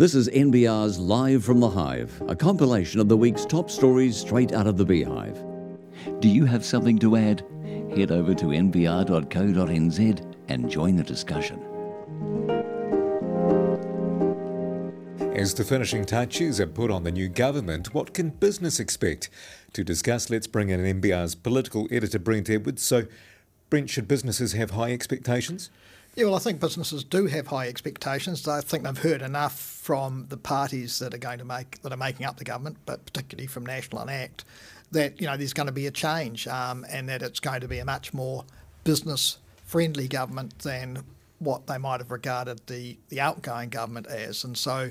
This is NBR's Live from the Hive, a compilation of the week's top stories straight out of the beehive. Do you have something to add? Head over to nbr.co.nz and join the discussion. As the finishing touches are put on the new government, what can business expect? To discuss, let's bring in NBR's political editor Brent Edwards. So, Brent, should businesses have high expectations? Yeah, well, I think businesses do have high expectations. I think they've heard enough from the parties that are going to make that are making up the government, but particularly from National and ACT, that you know there's going to be a change um, and that it's going to be a much more business friendly government than what they might have regarded the, the outgoing government as. And so,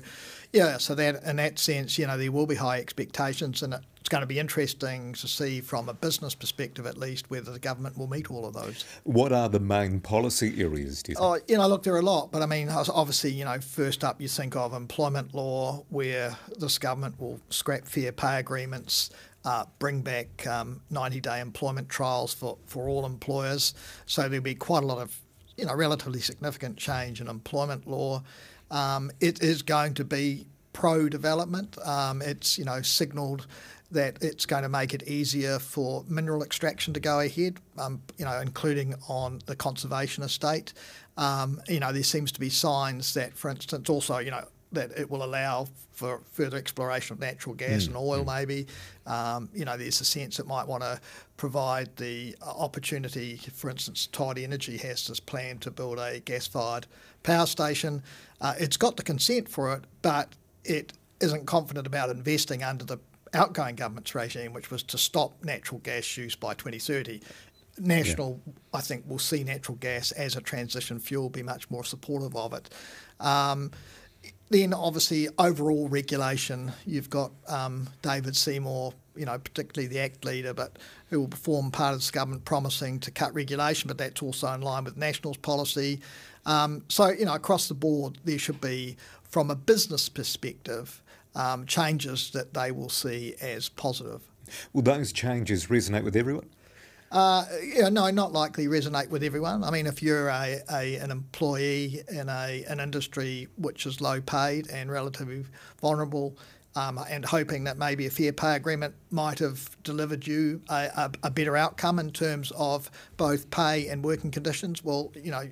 yeah, so that in that sense, you know, there will be high expectations, and it's going to be interesting to see from a business perspective, at least, whether the government will meet all of those. What are the main policy areas? Do you think? Oh, you know, look, there are a lot, but I mean, obviously, you know, first up, you think of employment law, where this government will scrap fair pay agreements. Uh, bring back um, 90 day employment trials for, for all employers. So there'll be quite a lot of you know, relatively significant change in employment law. Um, it is going to be pro-development. Um, it's you know signalled that it's going to make it easier for mineral extraction to go ahead, um, you know, including on the conservation estate. Um, you know, there seems to be signs that, for instance, also, you know, that it will allow for further exploration of natural gas mm. and oil, mm. maybe. Um, you know, there's a sense it might want to provide the opportunity. For instance, Todd Energy has this plan to build a gas-fired power station. Uh, it's got the consent for it, but it isn't confident about investing under the outgoing government's regime, which was to stop natural gas use by 2030. National, yeah. I think, will see natural gas as a transition fuel, be much more supportive of it. Um, then obviously overall regulation, you've got um, David Seymour, you know, particularly the ACT leader, but who will form part of this government promising to cut regulation, but that's also in line with National's policy. Um, so, you know, across the board, there should be, from a business perspective, um, changes that they will see as positive. Will those changes resonate with everyone? Uh, yeah, no, not likely resonate with everyone. I mean, if you're a, a, an employee in a, an industry which is low paid and relatively vulnerable, um, and hoping that maybe a fair pay agreement might have delivered you a, a, a, better outcome in terms of both pay and working conditions, well, you know,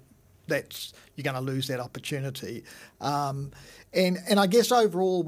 that's you're going to lose that opportunity. Um, and and I guess overall,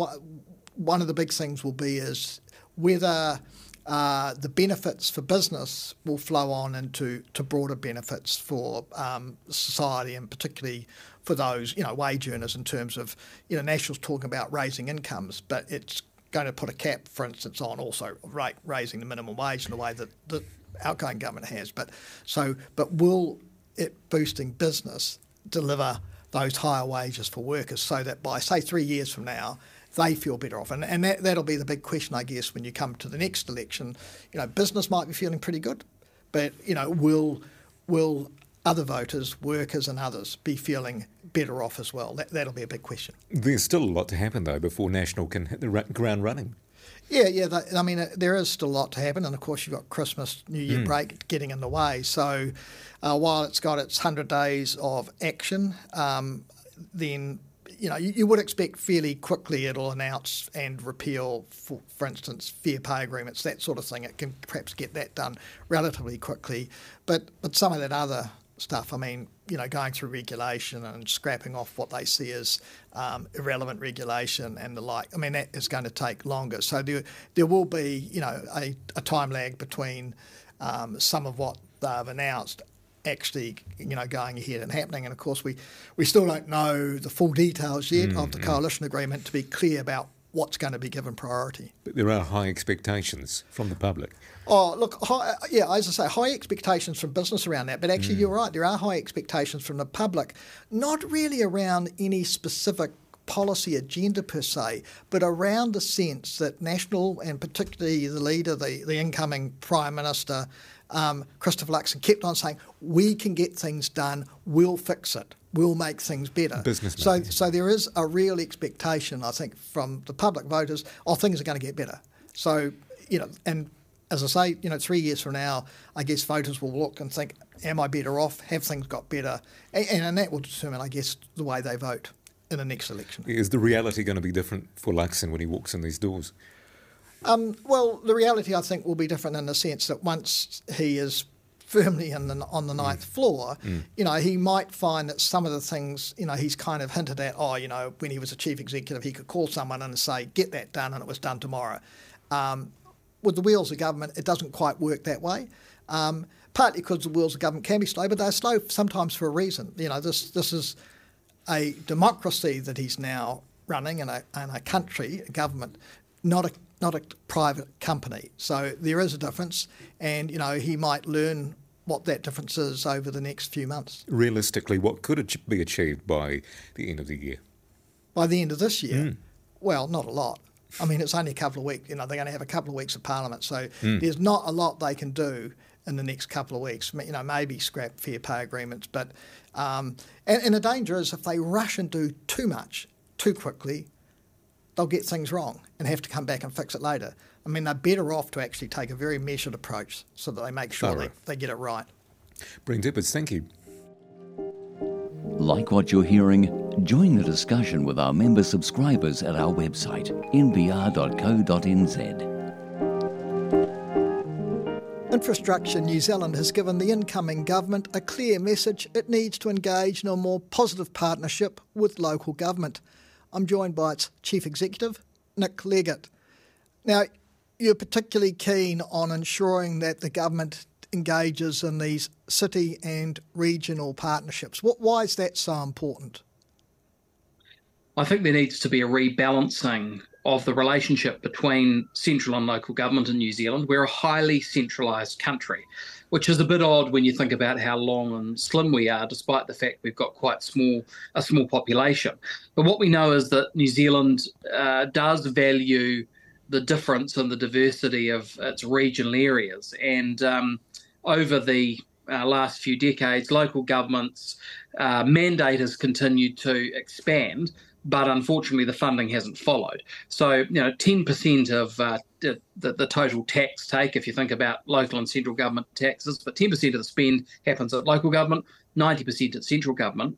one of the big things will be is whether uh, the benefits for business will flow on into to broader benefits for um, society and particularly for those you know wage earners in terms of you know National's talking about raising incomes, but it's going to put a cap, for instance, on also rate, raising the minimum wage in the way that the outgoing government has. But so, but will it boosting business deliver those higher wages for workers so that by say three years from now they feel better off. And, and that, that'll be the big question, I guess, when you come to the next election. You know, business might be feeling pretty good, but, you know, will, will other voters, workers and others, be feeling better off as well? That, that'll be a big question. There's still a lot to happen, though, before National can hit the ground running. Yeah, yeah. I mean, uh, there is still a lot to happen, and of course, you've got Christmas, New Year mm. break getting in the way. So, uh, while it's got its hundred days of action, um, then you know, you, you, would expect fairly quickly it'll announce and repeal, for, for instance, fair pay agreements, that sort of thing. It can perhaps get that done relatively quickly. But but some of that other stuff, I mean, you know, going through regulation and scrapping off what they see as um, irrelevant regulation and the like, I mean, that is going to take longer. So there, there will be, you know, a, a time lag between um, some of what they've announced actually, you know, going ahead and happening. And of course, we, we still don't know the full details yet mm, of the mm. coalition agreement to be clear about what's going to be given priority. But there are high expectations from the public. Oh, look, high, yeah, as I say, high expectations from business around that. But actually, mm. you're right, there are high expectations from the public, not really around any specific policy agenda per se, but around the sense that National and particularly the leader, the, the incoming Prime Minister, um, Christopher Luxon kept on saying, "We can get things done. We'll fix it. We'll make things better." Business. So, so there is a real expectation, I think, from the public voters, "Oh, things are going to get better." So, you know, and as I say, you know, three years from now, I guess voters will look and think, "Am I better off? Have things got better?" And, and that will determine, I guess, the way they vote. in the next election. Is the reality going to be different for Luxon when he walks in these doors? Um, well, the reality I think will be different in the sense that once he is firmly in the, on the ninth mm. floor, mm. you know, he might find that some of the things, you know, he's kind of hinted at, oh, you know, when he was a chief executive, he could call someone and say, get that done, and it was done tomorrow. Um, with the wheels of government, it doesn't quite work that way. Um, partly because the wheels of government can be slow, but they're slow sometimes for a reason. You know, this this is a democracy that he's now running in a, in a country, a government, not a not a private company. So there is a difference, and you know he might learn what that difference is over the next few months. Realistically, what could be achieved by the end of the year? By the end of this year, mm. well, not a lot. I mean, it's only a couple of weeks. You know, they're going to have a couple of weeks of Parliament, so mm. there's not a lot they can do in the next couple of weeks. You know, maybe scrap fair pay agreements, but um, and, and the danger is if they rush and do too much too quickly, they'll get things wrong and have to come back and fix it later. I mean, they're better off to actually take a very measured approach so that they make sure they, they get it right. Brent Edwards, thank you. Like what you're hearing? Join the discussion with our member subscribers at our website, nbr.co.nz. Infrastructure New Zealand has given the incoming government a clear message it needs to engage in a more positive partnership with local government. I'm joined by its Chief Executive, Nick Leggett. Now, you're particularly keen on ensuring that the government engages in these city and regional partnerships. What, why is that so important? I think there needs to be a rebalancing of the relationship between central and local government in New Zealand. We're a highly centralised country, which is a bit odd when you think about how long and slim we are, despite the fact we've got quite small a small population. But what we know is that New Zealand uh, does value the difference and the diversity of its regional areas, and um, over the uh, last few decades, local governments' uh, mandate has continued to expand but unfortunately the funding hasn't followed. So, you know, 10% of uh, the, the, total tax take, if you think about local and central government taxes, but 10% of the spend happens at local government, 90% at central government.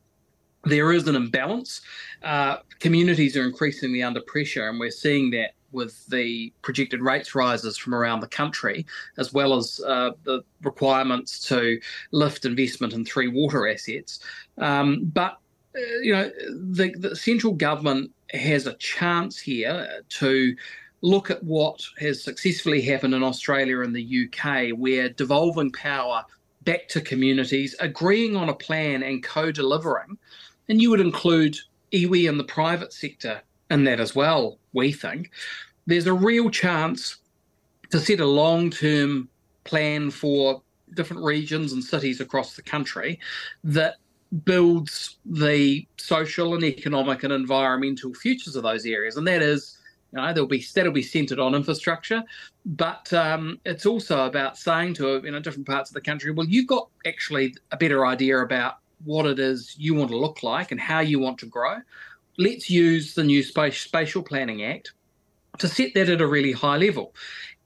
There is an imbalance. Uh, communities are increasingly under pressure, and we're seeing that with the projected rates rises from around the country, as well as uh, the requirements to lift investment in three water assets. Um, but Uh, you know, the, the central government has a chance here to look at what has successfully happened in Australia and the UK, where devolving power back to communities, agreeing on a plan and co delivering. And you would include iwi and the private sector in that as well, we think. There's a real chance to set a long term plan for different regions and cities across the country that builds the social and economic and environmental futures of those areas. And that is, you know, there'll be that'll be centred on infrastructure, but um, it's also about saying to you know different parts of the country, well, you've got actually a better idea about what it is you want to look like and how you want to grow. Let's use the new Spatial Planning Act to set that at a really high level.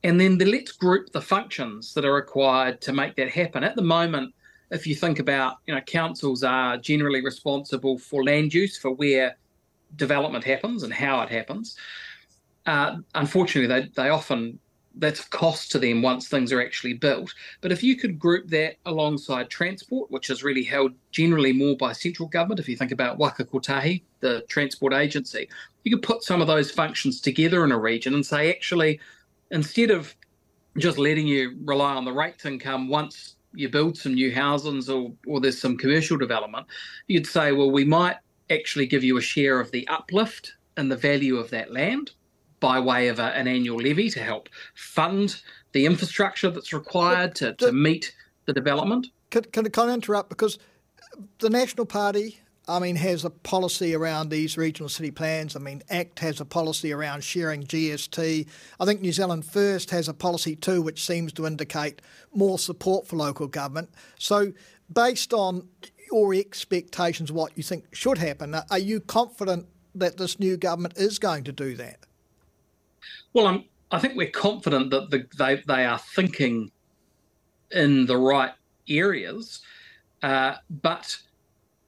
And then the, let's group the functions that are required to make that happen. At the moment, if you think about, you know, councils are generally responsible for land use, for where development happens and how it happens. Uh, unfortunately, they, they often that's a cost to them once things are actually built. But if you could group that alongside transport, which is really held generally more by central government, if you think about Waka Kotahi, the transport agency, you could put some of those functions together in a region and say, actually, instead of just letting you rely on the rates income once you build some new houses or, or there's some commercial development, you'd say, well, we might actually give you a share of the uplift and the value of that land by way of a, an annual levy to help fund the infrastructure that's required to, to meet the development. Can, can, can I interrupt? Because the National Party I mean, has a policy around these regional city plans. I mean, ACT has a policy around sharing GST. I think New Zealand First has a policy too, which seems to indicate more support for local government. So, based on your expectations, what you think should happen, are you confident that this new government is going to do that? Well, I'm, I think we're confident that the, they, they are thinking in the right areas, uh, but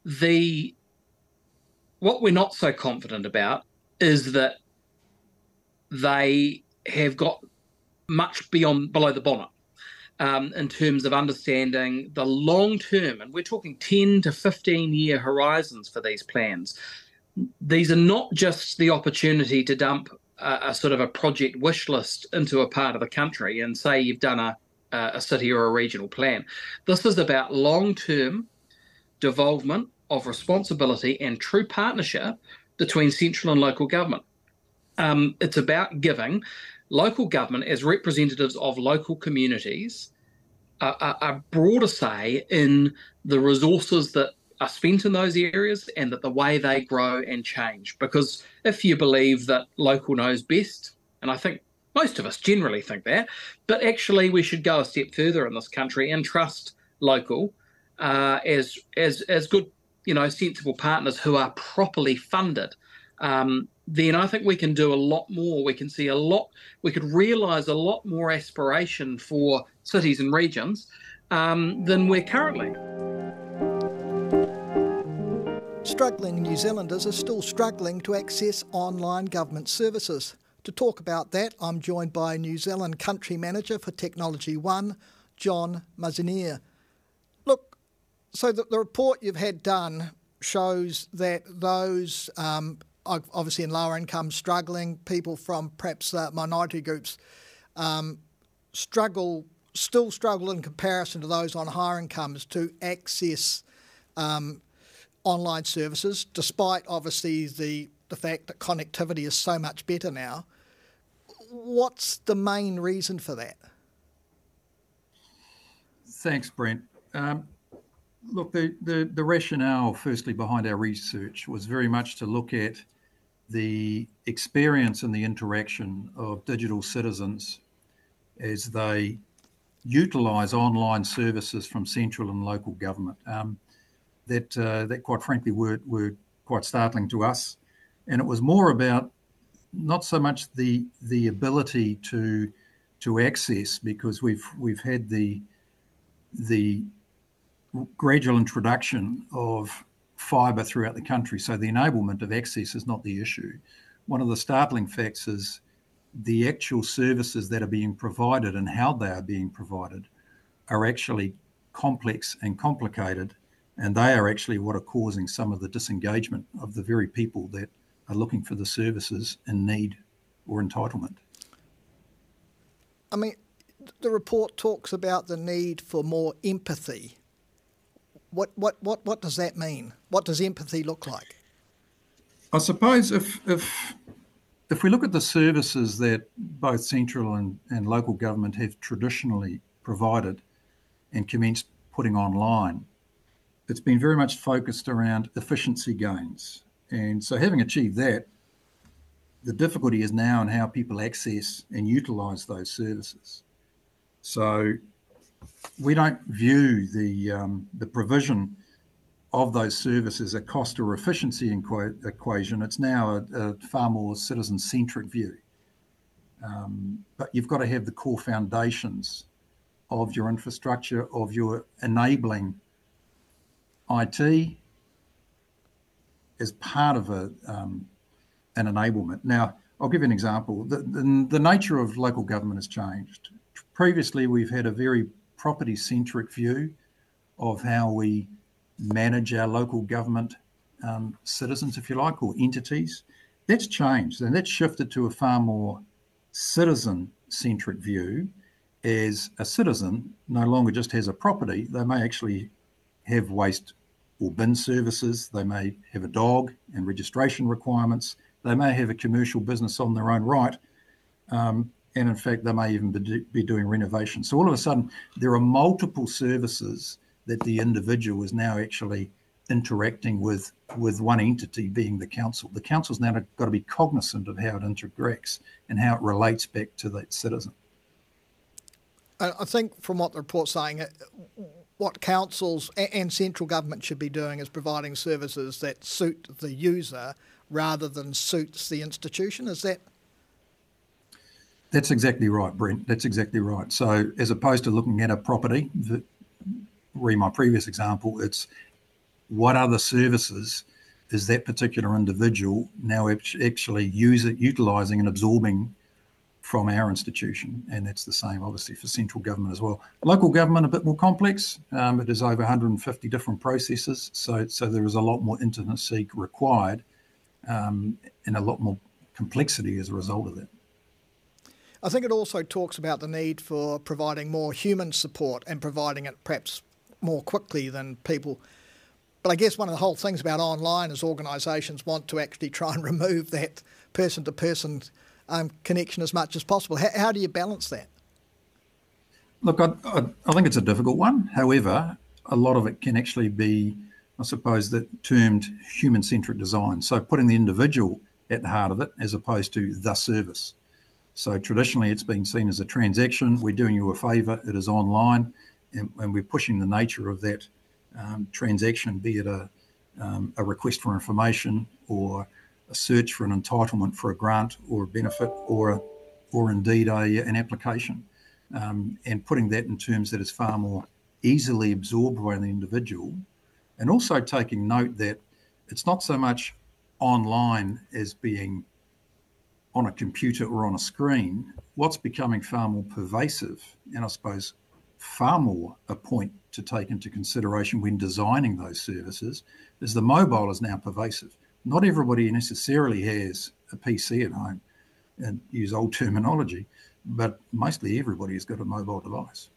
the what we're not so confident about is that they have got much beyond below the bonnet um, in terms of understanding the long term, and we're talking 10 to 15 year horizons for these plans. These are not just the opportunity to dump a, a sort of a project wish list into a part of the country and say you've done a, a city or a regional plan. This is about long term devolvement of responsibility and true partnership between central and local government. Um, it's about giving local government as representatives of local communities a, a, a, broader say in the resources that are spent in those areas and that the way they grow and change. Because if you believe that local knows best, and I think most of us generally think that, but actually we should go a step further in this country and trust local uh, as as as good, you know, sensible partners who are properly funded. Um, then I think we can do a lot more. We can see a lot, we could realise a lot more aspiration for cities and regions um, than we're currently. Struggling New Zealanders are still struggling to access online government services. To talk about that, I'm joined by New Zealand Country Manager for Technology One, John Mazenier. So the, the report you've had done shows that those um, obviously in lower income, struggling people from perhaps uh, minority groups um, struggle, still struggle in comparison to those on higher incomes to access um, online services, despite obviously the the fact that connectivity is so much better now. What's the main reason for that? Thanks, Brent. Um, look, the, the, the rationale, firstly, behind our research was very much to look at the experience and the interaction of digital citizens as they utilise online services from central and local government. Um, that uh, that quite frankly were were quite startling to us, and it was more about not so much the the ability to to access because we've we've had the the gradual introduction of fibre throughout the country. So the enablement of access is not the issue. One of the startling facts is the actual services that are being provided and how they are being provided are actually complex and complicated. And they are actually what are causing some of the disengagement of the very people that are looking for the services in need or entitlement. I mean, the report talks about the need for more empathy what, what, what, what does that mean? What does empathy look like? I suppose if, if, if we look at the services that both central and, and local government have traditionally provided and commenced putting online, it's been very much focused around efficiency gains. And so, having achieved that, the difficulty is now in how people access and utilise those services. So, we don't view the um, the provision of those services a cost or efficiency equation. It's now a, a far more citizen centric view. Um, but you've got to have the core foundations of your infrastructure, of your enabling IT as part of a, um, an enablement. Now, I'll give you an example. The, the, the nature of local government has changed. Previously, we've had a very property centric view of how we manage our local government um, citizens, if you like, or entities. That's changed and that's shifted to a far more citizen centric view as a citizen no longer just has a property, they may actually have waste or bin services, they may have a dog and registration requirements, they may have a commercial business on their own right. Um, and in fact, they may even be doing renovation. So all of a sudden, there are multiple services that the individual is now actually interacting with with one entity being the council. The council's now got to be cognizant of how it interacts and how it relates back to that citizen. I think from what the report's saying, what councils and central government should be doing is providing services that suit the user rather than suits the institution. Is that that's exactly right, Brent. That's exactly right. So, as opposed to looking at a property, that, re my previous example, it's what other services is that particular individual now actually using, utilising and absorbing from our institution, and that's the same obviously for central government as well. Local government a bit more complex. Um, it is over 150 different processes, so so there is a lot more intimacy required, um, and a lot more complexity as a result of that. I think it also talks about the need for providing more human support and providing it perhaps more quickly than people. But I guess one of the whole things about online is organisations want to actually try and remove that person to person connection as much as possible. How, how, do you balance that? Look, I, I, I think it's a difficult one. However, a lot of it can actually be, I suppose, that termed human centric design. So putting the individual at the heart of it as opposed to the service. So traditionally, it's been seen as a transaction. We're doing you a favour. It is online, and, and we're pushing the nature of that um, transaction, be it a, um, a request for information or a search for an entitlement for a grant or a benefit or or indeed a, an application, um, and putting that in terms that is far more easily absorbed by the individual, and also taking note that it's not so much online as being on a computer or on a screen. What's becoming far more pervasive, and I suppose far more a point to take into consideration when designing those services, is the mobile is now pervasive not everybody necessarily has a PC at home and use old terminology, but mostly everybody has got a mobile device.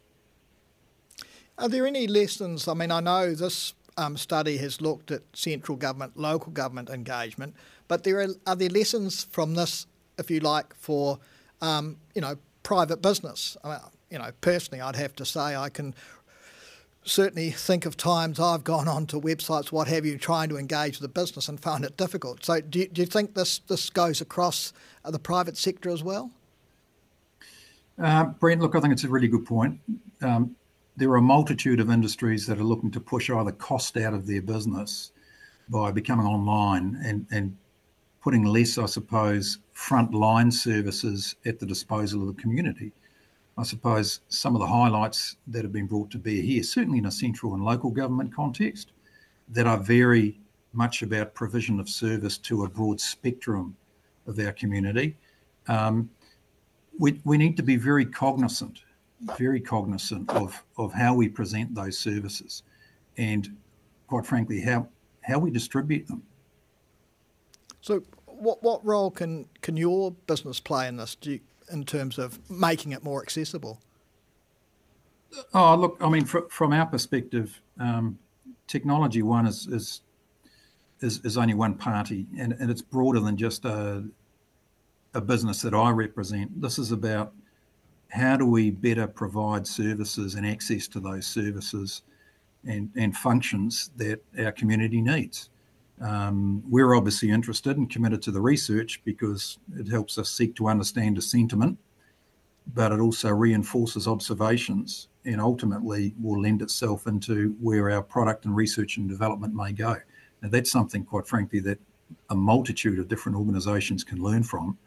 Are there any lessons? I mean, I know this um, study has looked at central government, local government engagement, but there are, are there lessons from this, if you like, for um, you know private business? You know, personally, I'd have to say I can certainly think of times I've gone on to websites, what have you, trying to engage the business and found it difficult. So, do you, do you think this, this goes across the private sector as well? Uh, Brent, look, I think it's a really good point. Um, there are a multitude of industries that are looking to push either cost out of their business by becoming online and, and putting less, I suppose, frontline services at the disposal of the community. I suppose some of the highlights that have been brought to bear here, certainly in a central and local government context, that are very much about provision of service to a broad spectrum of our community. Um, we, we need to be very cognizant, very cognizant of, of how we present those services and, quite frankly, how, how we distribute them. So, what, what role can, can your business play in this? You, in terms of making it more accessible? Oh, look, I mean, fr- from our perspective, um, technology one is, is is is only one party, and, and it's broader than just a a business that I represent. This is about how do we better provide services and access to those services and, and functions that our community needs. Um, we're obviously interested and committed to the research because it helps us seek to understand a sentiment, but it also reinforces observations and ultimately will lend itself into where our product and research and development may go. Now, that's something, quite frankly, that a multitude of different organisations can learn from.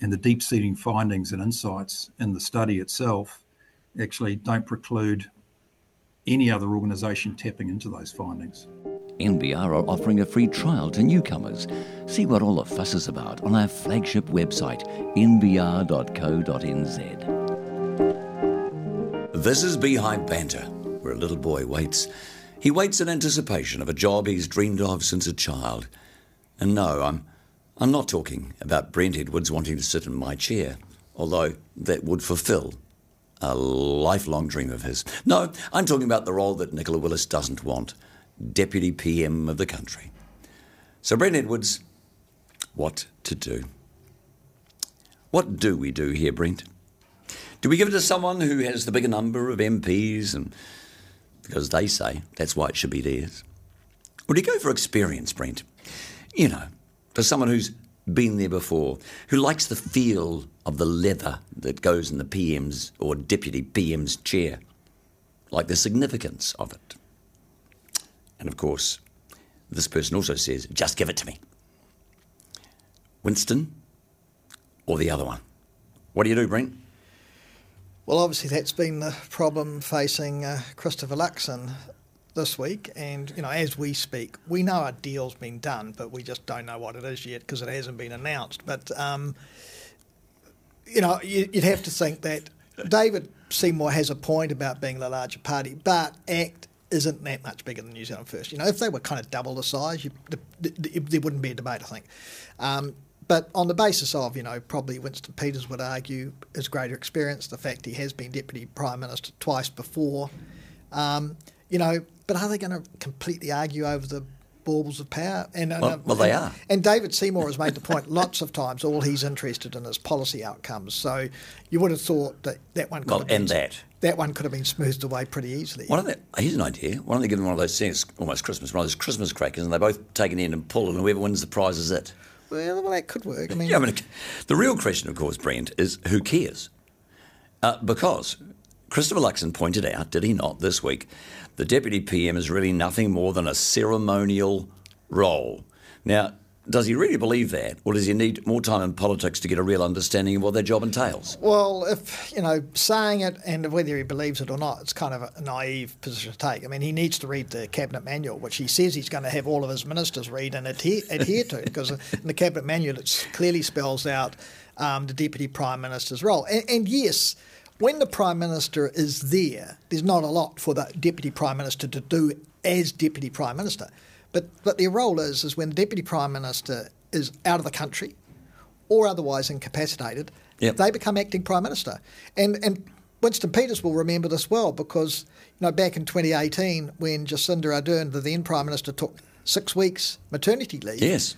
And the deep seating findings and insights in the study itself actually don't preclude any other organisation tapping into those findings. NBR are offering a free trial to newcomers. See what all the fuss is about on our flagship website, nbr.co.nz. This is Beehive Banter, where a little boy waits. He waits in anticipation of a job he's dreamed of since a child. And no, I'm, I'm not talking about Brent Edwards wanting to sit in my chair, although that would fulfill a lifelong dream of his. No, I'm talking about the role that Nicola Willis doesn't want Deputy PM of the country. So, Brent Edwards, what to do? What do we do here, Brent? Do we give it to someone who has the bigger number of MPs and because they say that's why it should be theirs? Or do you go for experience, Brent? You know, for someone who's been there before, who likes the feel of the leather that goes in the PM's or Deputy PM's chair, like the significance of it. And of course, this person also says, just give it to me. Winston or the other one? What do you do, Brent? Well, obviously, that's been the problem facing uh, Christopher Luxon. this week, and you know, as we speak, we know a deal's been done, but we just don't know what it is yet because it hasn't been announced. But um, you know, you, would have to think that David Seymour has a point about being the larger party, but ACT isn't that much bigger than New Zealand First. You know, if they were kind of double the size, you, the, the, there wouldn't be a debate, I think. Um, but on the basis of, you know, probably Winston Peters would argue his greater experience, the fact he has been Deputy Prime Minister twice before, um, you know, but are they going to completely argue over the baubles of power? And, well, uh, well, they are. And David Seymour has made the point lots of times. All he's interested in is policy outcomes. So you would have thought that that one. Could well, have and been, that that one could have been smoothed away pretty easily. Why don't they, here's an idea. Why don't they give them one of those things, almost Christmas, one of those Christmas crackers, and they both take it in and pull, and whoever wins the prize is it. Well, well that could work. I mean, yeah, I mean, the real question, of course, Brent, is who cares? Uh, because Christopher Luxon pointed out, did he not, this week, the deputy PM is really nothing more than a ceremonial role. Now, does he really believe that, or does he need more time in politics to get a real understanding of what their job entails? Well, if you know, saying it and whether he believes it or not, it's kind of a naive position to take. I mean, he needs to read the cabinet manual, which he says he's going to have all of his ministers read and adhere, adhere to, because in the cabinet manual it clearly spells out um, the deputy prime minister's role. And, and yes when the Prime Minister is there, there's not a lot for the Deputy Prime Minister to do as Deputy Prime Minister. But, but their role is, is when the Deputy Prime Minister is out of the country or otherwise incapacitated, yep. they become acting Prime Minister. And, and Winston Peters will remember this well because you know back in 2018 when Jacinda Ardern, the then Prime Minister, took six weeks maternity leave. Yes.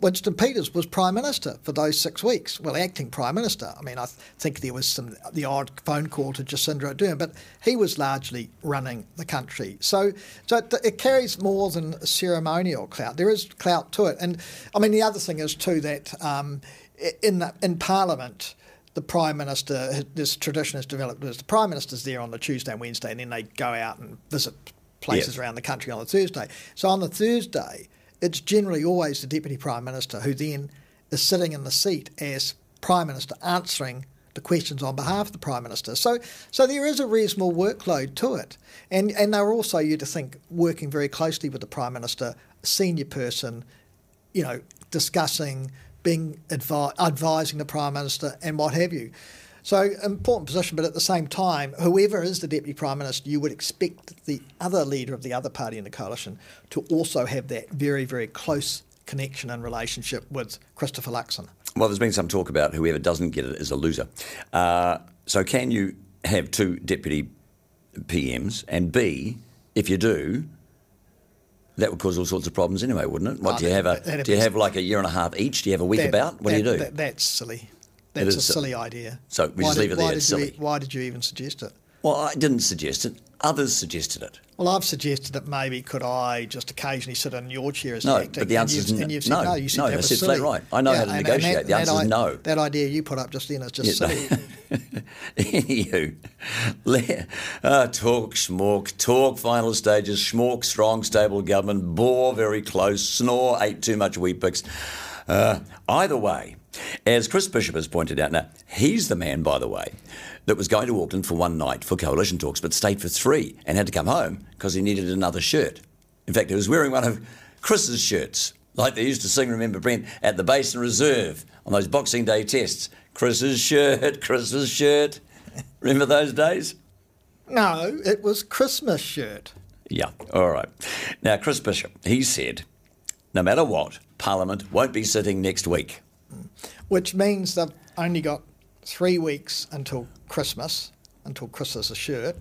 Winston Peters was Prime Minister for those six weeks, well, acting Prime Minister. I mean, I think there was some the odd phone call to Jacinda Ardern, but he was largely running the country. So, so it, it carries more than ceremonial clout. There is clout to it, and I mean, the other thing is too that um, in the, in Parliament the Prime Minister, this tradition has developed is the Prime Minister's there on the Tuesday and Wednesday, and then they go out and visit places yes. around the country on the Thursday. So on the Thursday, it's generally always the Deputy Prime Minister who then is sitting in the seat as Prime Minister answering the questions on behalf of the Prime Minister. So, so there is a reasonable workload to it. And, and they're also, you to think, working very closely with the Prime Minister, a senior person, you know, discussing, being advi- advising the Prime Minister and what have you. So, important position, but at the same time, whoever is the Deputy Prime Minister, you would expect the other leader of the other party in the coalition to also have that very, very close connection and relationship with Christopher Luxon. Well, there's been some talk about whoever doesn't get it is a loser. Uh, so, can you have two deputy PMs? And B, if you do, that would cause all sorts of problems anyway, wouldn't it? What oh, do you have? A, do you have like a year and a half each? Do you have a week that, about? What that, do you do? That, that's silly. That's a silly idea. So we why just did, leave it there. It's silly. You, why did you even suggest it? Well, I didn't suggest it. Others suggested it. Well, I've suggested that maybe could I just occasionally sit in your chair as no, acting? but the answer is no. And you've said, no. no, you said no. I said flat right. I know yeah, how to negotiate. That, the answer is no. That idea you put up just then is just yeah, silly. Anywho, uh, talk schmork, talk final stages, schmork strong stable government, bore very close, snore ate too much Weet-Bix. Uh, either way, as Chris Bishop has pointed out, now he's the man, by the way, that was going to Auckland for one night for coalition talks, but stayed for three and had to come home because he needed another shirt. In fact, he was wearing one of Chris's shirts, like they used to sing, remember, Brent, at the Basin Reserve on those Boxing Day tests. Chris's shirt, Chris's shirt. Remember those days? No, it was Christmas shirt. Yeah, all right. Now, Chris Bishop, he said, no matter what, Parliament won't be sitting next week which means they've only got three weeks until Christmas, until Christmas is shirt.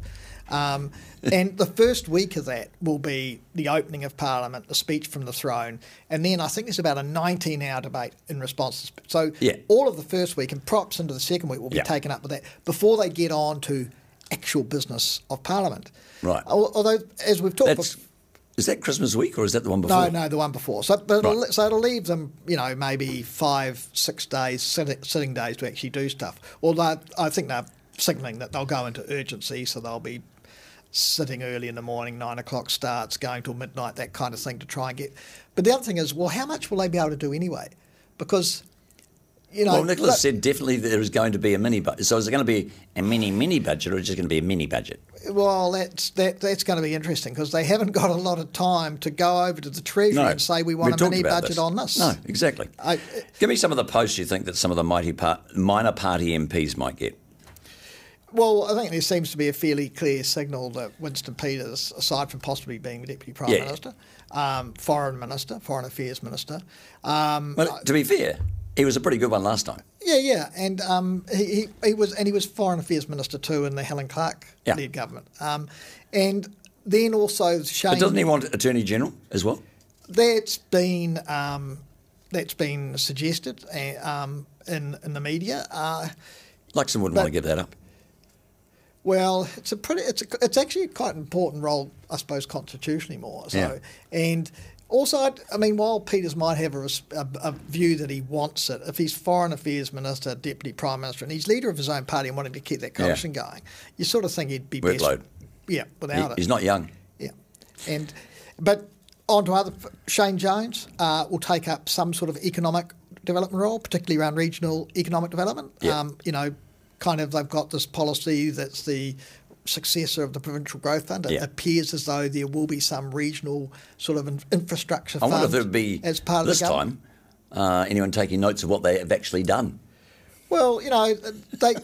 Um, and the first week of that will be the opening of Parliament, the speech from the throne, and then I think there's about a 19 hour debate in response. To, so yeah. all of the first week and props into the second week will be yeah. taken up with that before they get on to actual business of Parliament. Right. Although, as we've talked That's, is that Christmas week or is that the one before? No, no, the one before. So, right. it'll, so it'll leave them, you know, maybe five, six days, sitting days to actually do stuff. Although I think they're signalling that they'll go into urgency, so they'll be sitting early in the morning, nine o'clock starts, going till midnight, that kind of thing to try and get. But the other thing is, well, how much will they be able to do anyway? Because you know, well, Nicola's said definitely there is going to be a mini budget. So is it going to be a mini mini budget, or is it just going to be a mini budget? Well, that's that, that's going to be interesting because they haven't got a lot of time to go over to the Treasury and say we want a mini budget this. on this. No, exactly. I- Give me some of the posts you think that some of the mighty par- minor party MPs might get. Well, I think there seems to be a fairly clear signal that Winston Peters, aside from possibly being the Deputy Prime Yeah. Minister, um, Foreign Minister, Foreign Affairs Minister, um, Well, to be fair, he was a pretty good one last time. yeah, yeah, and um, he, he, he was and he was Foreign Affairs Minister too in the Helen Clark Yeah. led government, um, and then also Shane. But doesn't he want Attorney General as well? That's been um, that's been suggested uh, um, in in the media. Uh, Luxon wouldn't But- want to give that up. Well, it's a pretty, it's a, it's actually quite an important role, I suppose, constitutionally more. So, Yeah. and also, I, I mean, while Peters might have a, a, a view that he wants it, if he's Foreign Affairs Minister, Deputy Prime Minister, and he's leader of his own party and wanting to keep that coalition going, you sort of think he'd be Workload. best. Yeah, He- without it. he's not young. Yeah, and but on to other Shane Jones uh, will take up some sort of economic development role, particularly around regional economic development. Yeah. Um, you know, kind of they've got this policy that's the successor of the provincial growth fund. It Yeah. appears as though there will be some regional sort of in- infrastructure I wonder if there would be as part of this the time uh, anyone taking notes of what they have actually done. Well, you know, they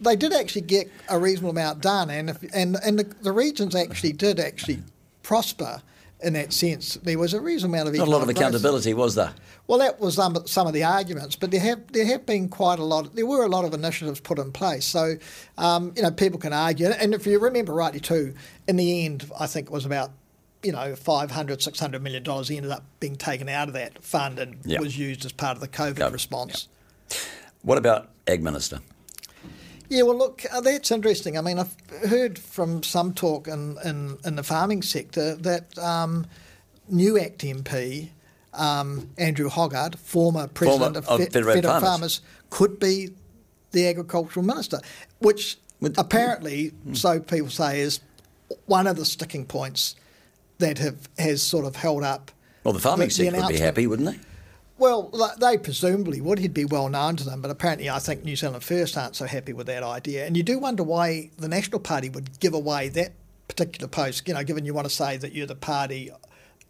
they did actually get a reasonable amount done, and if, and and the, the regions actually did actually prosper in that sense. There was a reasonable amount of Not a lot of accountability, was there? Well, that was some, some of the arguments, but there have there have been quite a lot. There were a lot of initiatives put in place, so um, you know people can argue. And if you remember rightly too, in the end, I think it was about you know 500, 600 million dollars ended up being taken out of that fund and Yeah. was used as part of the COVID, COVID, response. What about Ag Minister? Yeah, well, look, uh, that's interesting. I mean, I've heard from some talk in, in, in the farming sector that um, new ACT MP, um, Andrew Hoggard, former president of of, Fe- Federated Farmers. Farmers, could be the agricultural minister, which With- apparently, Hmm. so people say, is one of the sticking points that have has sort of held up. Well, the farming the- the sector would be happy, wouldn't they? Well, they presumably would. He'd be well known to them, but apparently, I think New Zealand First aren't so happy with that idea. And you do wonder why the National Party would give away that particular post. You know, given you want to say that you're the party,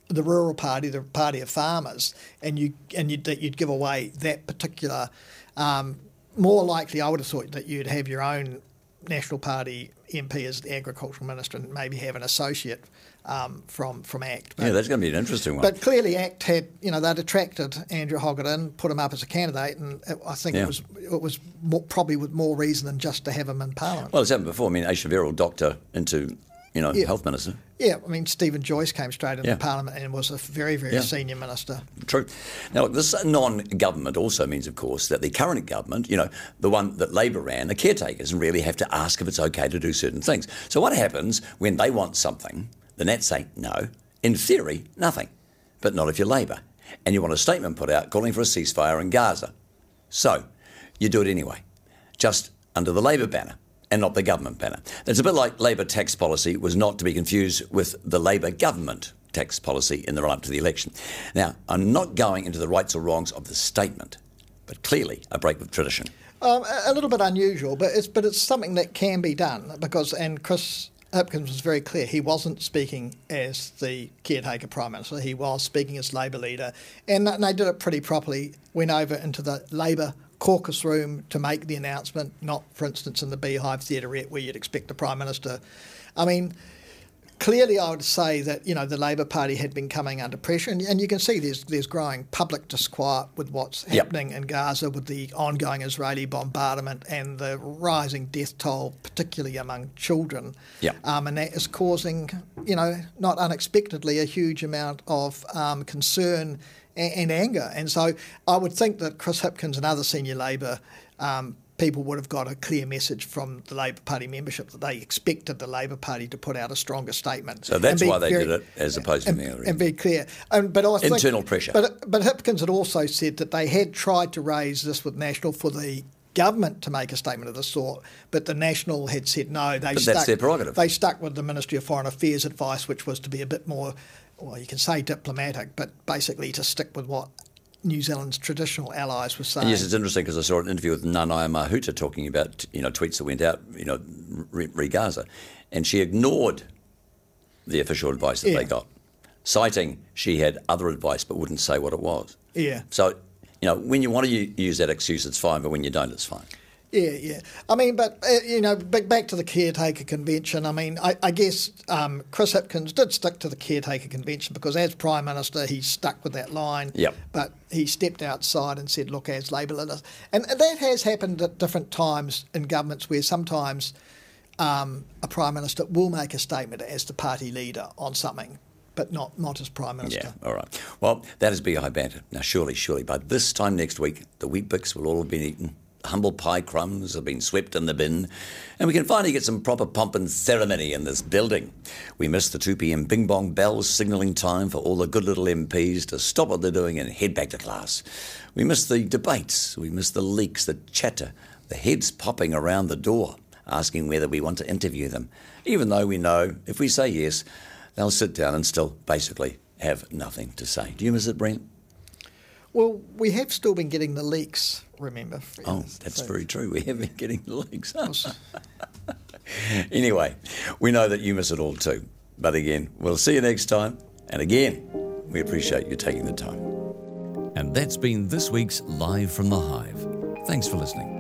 the rural party, the party of farmers, and you and you that you'd give away that particular. Um, more likely, I would have thought that you'd have your own National Party MP as the agricultural minister, and maybe have an associate um, from from ACT. But- Yeah, that's going to be an interesting one. but clearly, ACT had, you know, they'd attracted Andrew Hoggard in, put him up as a candidate, and it, I think Yeah. it was it was more, probably with more reason than just to have him in Parliament. well, it's happened before. I mean, Ayesha doctor into, you know, Yeah. health minister. yeah, I mean, Stephen Joyce came straight into Yeah. Parliament and was a very, very senior minister. True. Now, look, this non-government also means, of course, that the current government, you know, the one that Labour ran, the caretakers, really have to ask if it's okay to do certain things. So what happens when they want something? The Nats say no. In theory, nothing. But not if you're Labour. And you want a statement put out calling for a ceasefire in Gaza. So you do it anyway, just under the Labour banner and not the government banner. It's a bit like Labour tax policy was not to be confused with the Labour government tax policy in the run up to the election. Now, I'm not going into the rights or wrongs of the statement, but clearly a break with tradition. Um, a little bit unusual, but it's but it's something that can be done because and Chris Hipkins was very clear. He wasn't speaking as the caretaker prime minister. He was speaking as Labour leader, and, and they did it pretty properly. Went over into the Labour caucus room to make the announcement, not, for instance, in the Beehive Theatrette where you'd expect the prime minister. I mean, clearly, I would say that you know the Labour Party had been coming under pressure, and, and you can see there's there's growing public disquiet with what's Yep. happening in Gaza, with the ongoing Israeli bombardment and the rising death toll, particularly among children. Yep. Um, and that is causing, you know, not unexpectedly, a huge amount of um, concern and, and anger. And so I would think that Chris Hipkins and other senior Labour um, people would have got a clear message from the Labour Party membership that they expected the Labour Party to put out a stronger statement. So that's why they very- did it, as opposed to and, the other. and be clear. Um, but I think- Internal pressure. But but Hipkins had also said that they had tried to raise this with National for the government to make a statement of this sort, but the National had said no. They But stuck, that's their prerogative. They stuck with the Ministry of Foreign Affairs advice, which was to be a bit more, well, you can say diplomatic, but basically to stick with what New Zealand's traditional allies were saying. Yes, it's interesting because I saw an interview with Nanaia Mahuta talking about you know tweets that went out you know re, re Gaza, and she ignored the official advice that Yeah. they got, citing she had other advice but wouldn't say what it was. Yeah. So you know when you want to use that excuse, it's fine, but when you don't, it's fine. Yeah, yeah. I mean, but uh, you know, back back to the caretaker convention. I mean, I, I guess um, Chris Hipkins did stick to the caretaker convention because, as prime minister, he stuck with that line. Yep. But he stepped outside and said, "Look, as Labour leaders," and, and that has happened at different times in governments where sometimes um, a prime minister will make a statement as the party leader on something, but not not as prime minister. Yeah, all right. Well, that is Beehive Banter. Now, surely, surely, by this time next week, the Weet-Bix will all have been eaten. Humble pie crumbs have been swept in the bin, and we can finally get some proper pomp and ceremony in this building. We missed the 2 p.m. bing bong bells signalling time for all the good little MPs to stop what they're doing and head back to class. We missed the debates, we missed the leaks, the chatter, the heads popping around the door, asking whether we want to interview them, even though we know if we say yes, they'll sit down and still basically have nothing to say. Do you miss it, Brent? Well, we have still been getting the leaks. Remember? Oh, that's So- very true. We have been getting the leaks. anyway, we know that you miss it all too. But again, we'll see you next time. And again, we appreciate you taking the time. And that's been this week's Live from the Hive. Thanks for listening.